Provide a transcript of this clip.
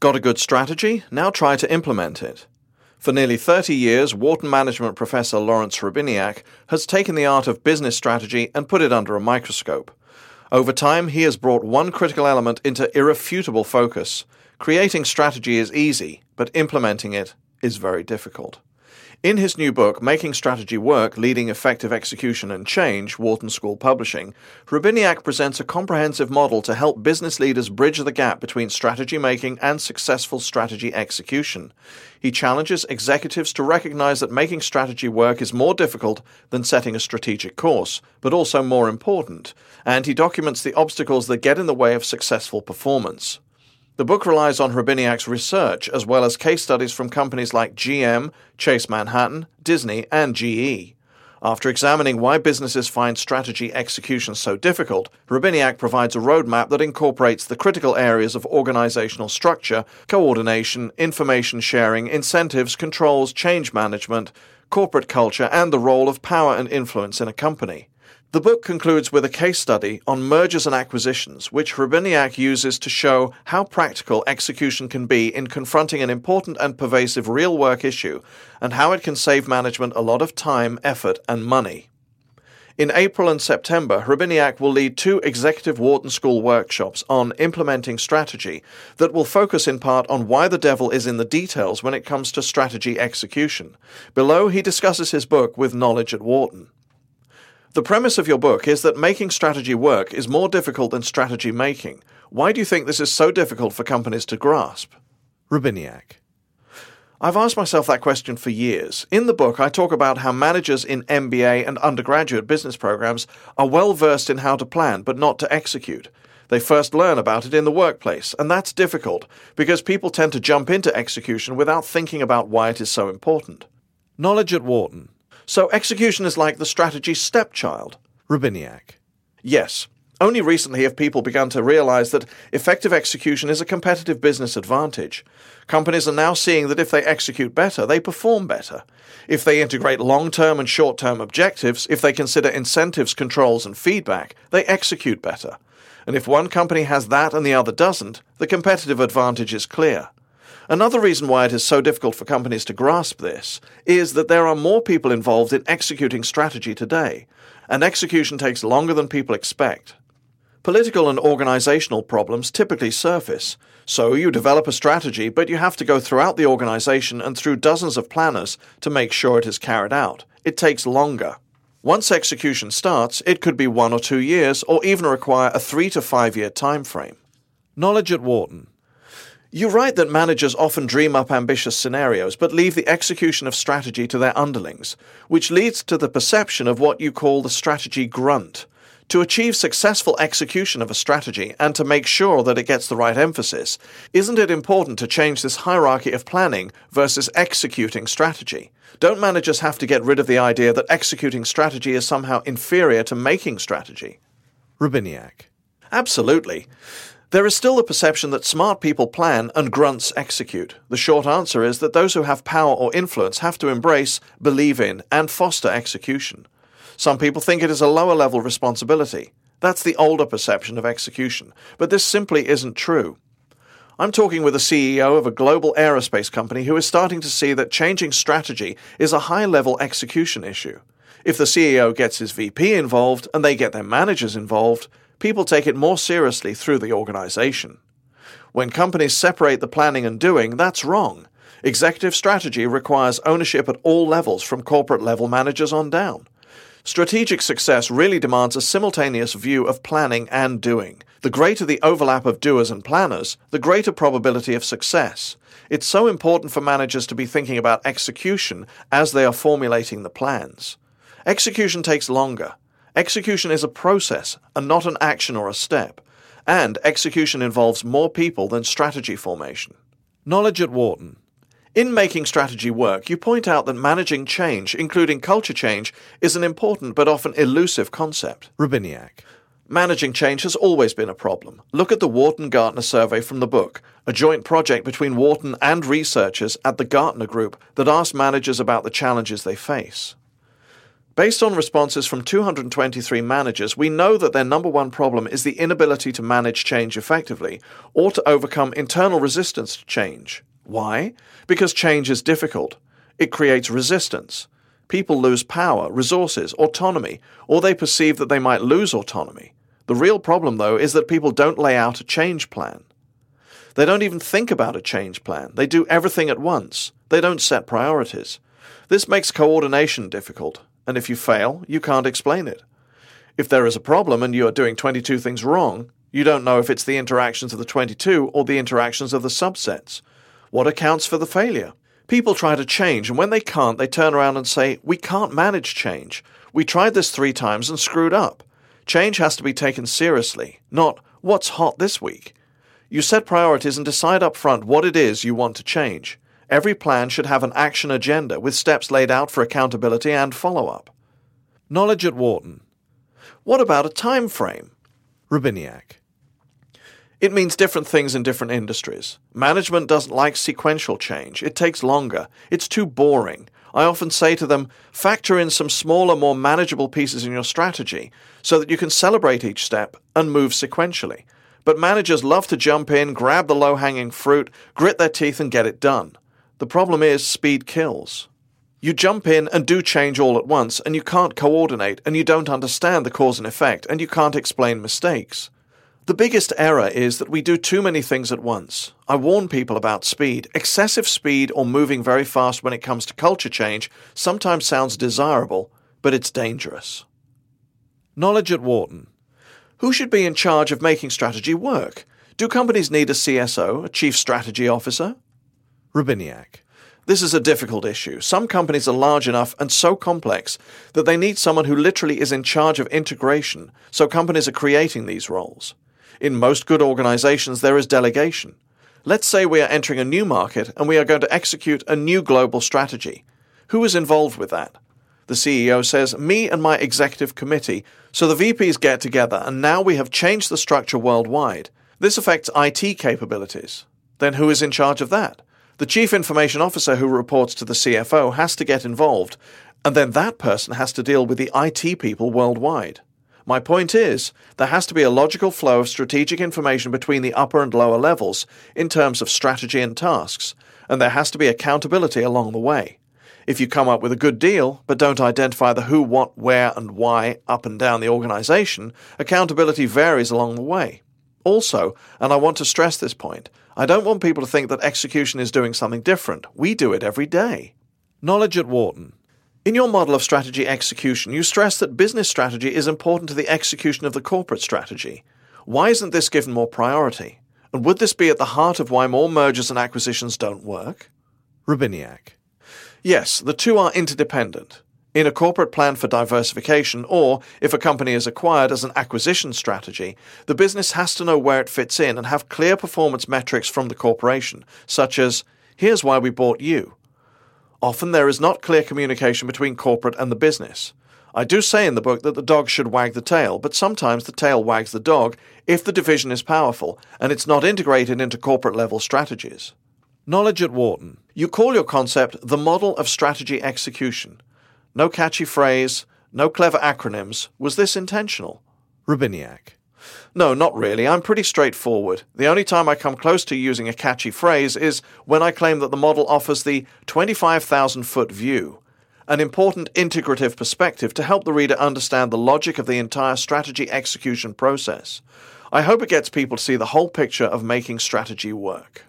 Got a good strategy? Now try to implement it. For nearly 30 years, Wharton management professor Lawrence Hrebiniak has taken the art of business strategy and put it under a microscope. Over time, he has brought one critical element into irrefutable focus. Creating strategy is easy, but implementing it is very difficult. In his new book, Making Strategy Work Leading Effective Execution and Change, Wharton School Publishing, Hrebiniak presents a comprehensive model to help business leaders bridge the gap between strategy making and successful strategy execution. He challenges executives to recognize that making strategy work is more difficult than setting a strategic course, but also more important, and he documents the obstacles that get in the way of successful performance. The book relies on Hrebiniak's research as well as case studies from companies like GM, Chase Manhattan, Disney, and GE. After examining why businesses find strategy execution so difficult, Hrebiniak provides a roadmap that incorporates the critical areas of organizational structure, coordination, information sharing, incentives, controls, change management, corporate culture, and the role of power and influence in a company. The book concludes with a case study on mergers and acquisitions, which Hrebiniak uses to show how practical execution can be in confronting an important and pervasive real work issue, and how it can save management a lot of time, effort, and money. In April and September, Hrebiniak will lead two executive Wharton School workshops on implementing strategy that will focus in part on why the devil is in the details when it comes to strategy execution. Below, he discusses his book with knowledge at Wharton. The premise of your book is that making strategy work is more difficult than strategy making. Why do you think this is so difficult for companies to grasp? Hrebiniak. I've asked myself that question for years. In the book, I talk about how managers in MBA and undergraduate business programs are well versed in how to plan, but not to execute. They first learn about it in the workplace, and that's difficult because people tend to jump into execution without thinking about why it is so important. Knowledge at Wharton. So execution is like the strategy stepchild. Hrebiniak. Yes. Only recently have people begun to realize that effective execution is a competitive business advantage. Companies are now seeing that if they execute better, they perform better. If they integrate long term and short term objectives, if they consider incentives, controls, and feedback, they execute better. And if one company has that and the other doesn't, the competitive advantage is clear. Another reason why it is so difficult for companies to grasp this is that there are more people involved in executing strategy today, and execution takes longer than people expect. Political and organizational problems typically surface, so you develop a strategy, but you have to go throughout the organization and through dozens of planners to make sure it is carried out. It takes longer. Once execution starts, it could be one or two years, or even require a three to five year time frame. Knowledge at Wharton. You write that managers often dream up ambitious scenarios but leave the execution of strategy to their underlings, which leads to the perception of what you call the strategy grunt. To achieve successful execution of a strategy and to make sure that it gets the right emphasis, isn't it important to change this hierarchy of planning versus executing strategy? Don't managers have to get rid of the idea that executing strategy is somehow inferior to making strategy? Hrebiniak. Absolutely. There is still the perception that smart people plan and grunts execute. The short answer is that those who have power or influence have to embrace, believe in, and foster execution. Some people think it is a lower level responsibility. That's the older perception of execution, but this simply isn't true. I'm talking with a CEO of a global aerospace company who is starting to see that changing strategy is a high level execution issue. If the CEO gets his VP involved and they get their managers involved, people take it more seriously through the organization. When companies separate the planning and doing, that's wrong. Executive strategy requires ownership at all levels, from corporate level managers on down. Strategic success really demands a simultaneous view of planning and doing. The greater the overlap of doers and planners, the greater probability of success. It's so important for managers to be thinking about execution as they are formulating the plans. Execution takes longer. Execution is a process and not an action or a step, and execution involves more people than strategy formation. Knowledge at Wharton. In making strategy work, you point out that managing change, including culture change, is an important but often elusive concept. Hrebiniak. Managing change has always been a problem. Look at the Wharton Gartner survey from the book, a joint project between Wharton and researchers at the Gartner Group that asked managers about the challenges they face. Based on responses from 223 managers, we know that their number one problem is the inability to manage change effectively or to overcome internal resistance to change. Why? Because change is difficult. It creates resistance. People lose power, resources, autonomy, or they perceive that they might lose autonomy. The real problem, though, is that people don't lay out a change plan. They don't even think about a change plan. They do everything at once. They don't set priorities. This makes coordination difficult, and if you fail, you can't explain it. If there is a problem and you are doing 22 things wrong, you don't know if it's the interactions of the 22 or the interactions of the subsets. What accounts for the failure? People try to change, and when they can't, they turn around and say, We can't manage change. We tried this three times and screwed up. Change has to be taken seriously, not what's hot this week. You set priorities and decide up front what it is you want to change. Every plan should have an action agenda with steps laid out for accountability and follow up. Knowledge at Wharton. What about a time frame? Hrebiniak. It means different things in different industries. Management doesn't like sequential change. It takes longer. It's too boring. I often say to them, factor in some smaller, more manageable pieces in your strategy so that you can celebrate each step and move sequentially. But managers love to jump in, grab the low hanging fruit, grit their teeth, and get it done. The problem is speed kills. You jump in and do change all at once, and you can't coordinate, and you don't understand the cause and effect, and you can't explain mistakes. The biggest error is that we do too many things at once. I warn people about speed. Excessive speed or moving very fast when it comes to culture change sometimes sounds desirable, but it's dangerous. Knowledge at Wharton. Who should be in charge of making strategy work? Do companies need a CSO, a Chief Strategy Officer? Hrebiniak. This is a difficult issue. Some companies are large enough and so complex that they need someone who literally is in charge of integration, so companies are creating these roles. In most good organizations, there is delegation. Let's say we are entering a new market and we are going to execute a new global strategy. Who is involved with that? The CEO says, Me and my executive committee. So the VPs get together, and now we have changed the structure worldwide. This affects IT capabilities. Then who is in charge of that? The chief information officer who reports to the CFO has to get involved, and then that person has to deal with the IT people worldwide. My point is, there has to be a logical flow of strategic information between the upper and lower levels in terms of strategy and tasks, and there has to be accountability along the way. If you come up with a good deal, but don't identify the who, what, where, and why up and down the organization, accountability varies along the way. Also, and I want to stress this point, I don't want people to think that execution is doing something different. We do it every day. Knowledge at Wharton. In your model of strategy execution, you stress that business strategy is important to the execution of the corporate strategy. Why isn't this given more priority? And would this be at the heart of why more mergers and acquisitions don't work? Hrebiniak. Yes, the two are interdependent. In a corporate plan for diversification, or if a company is acquired as an acquisition strategy, the business has to know where it fits in and have clear performance metrics from the corporation, such as, here's why we bought you. Often there is not clear communication between corporate and the business. I do say in the book that the dog should wag the tail, but sometimes the tail wags the dog if the division is powerful and it's not integrated into corporate level strategies. Knowledge at Wharton. You call your concept the model of strategy execution. No catchy phrase, no clever acronyms. Was this intentional? Hrebiniak. No, not really. I'm pretty straightforward. The only time I come close to using a catchy phrase is when I claim that the model offers the 25,000 foot view, an important integrative perspective to help the reader understand the logic of the entire strategy execution process. I hope it gets people to see the whole picture of making strategy work.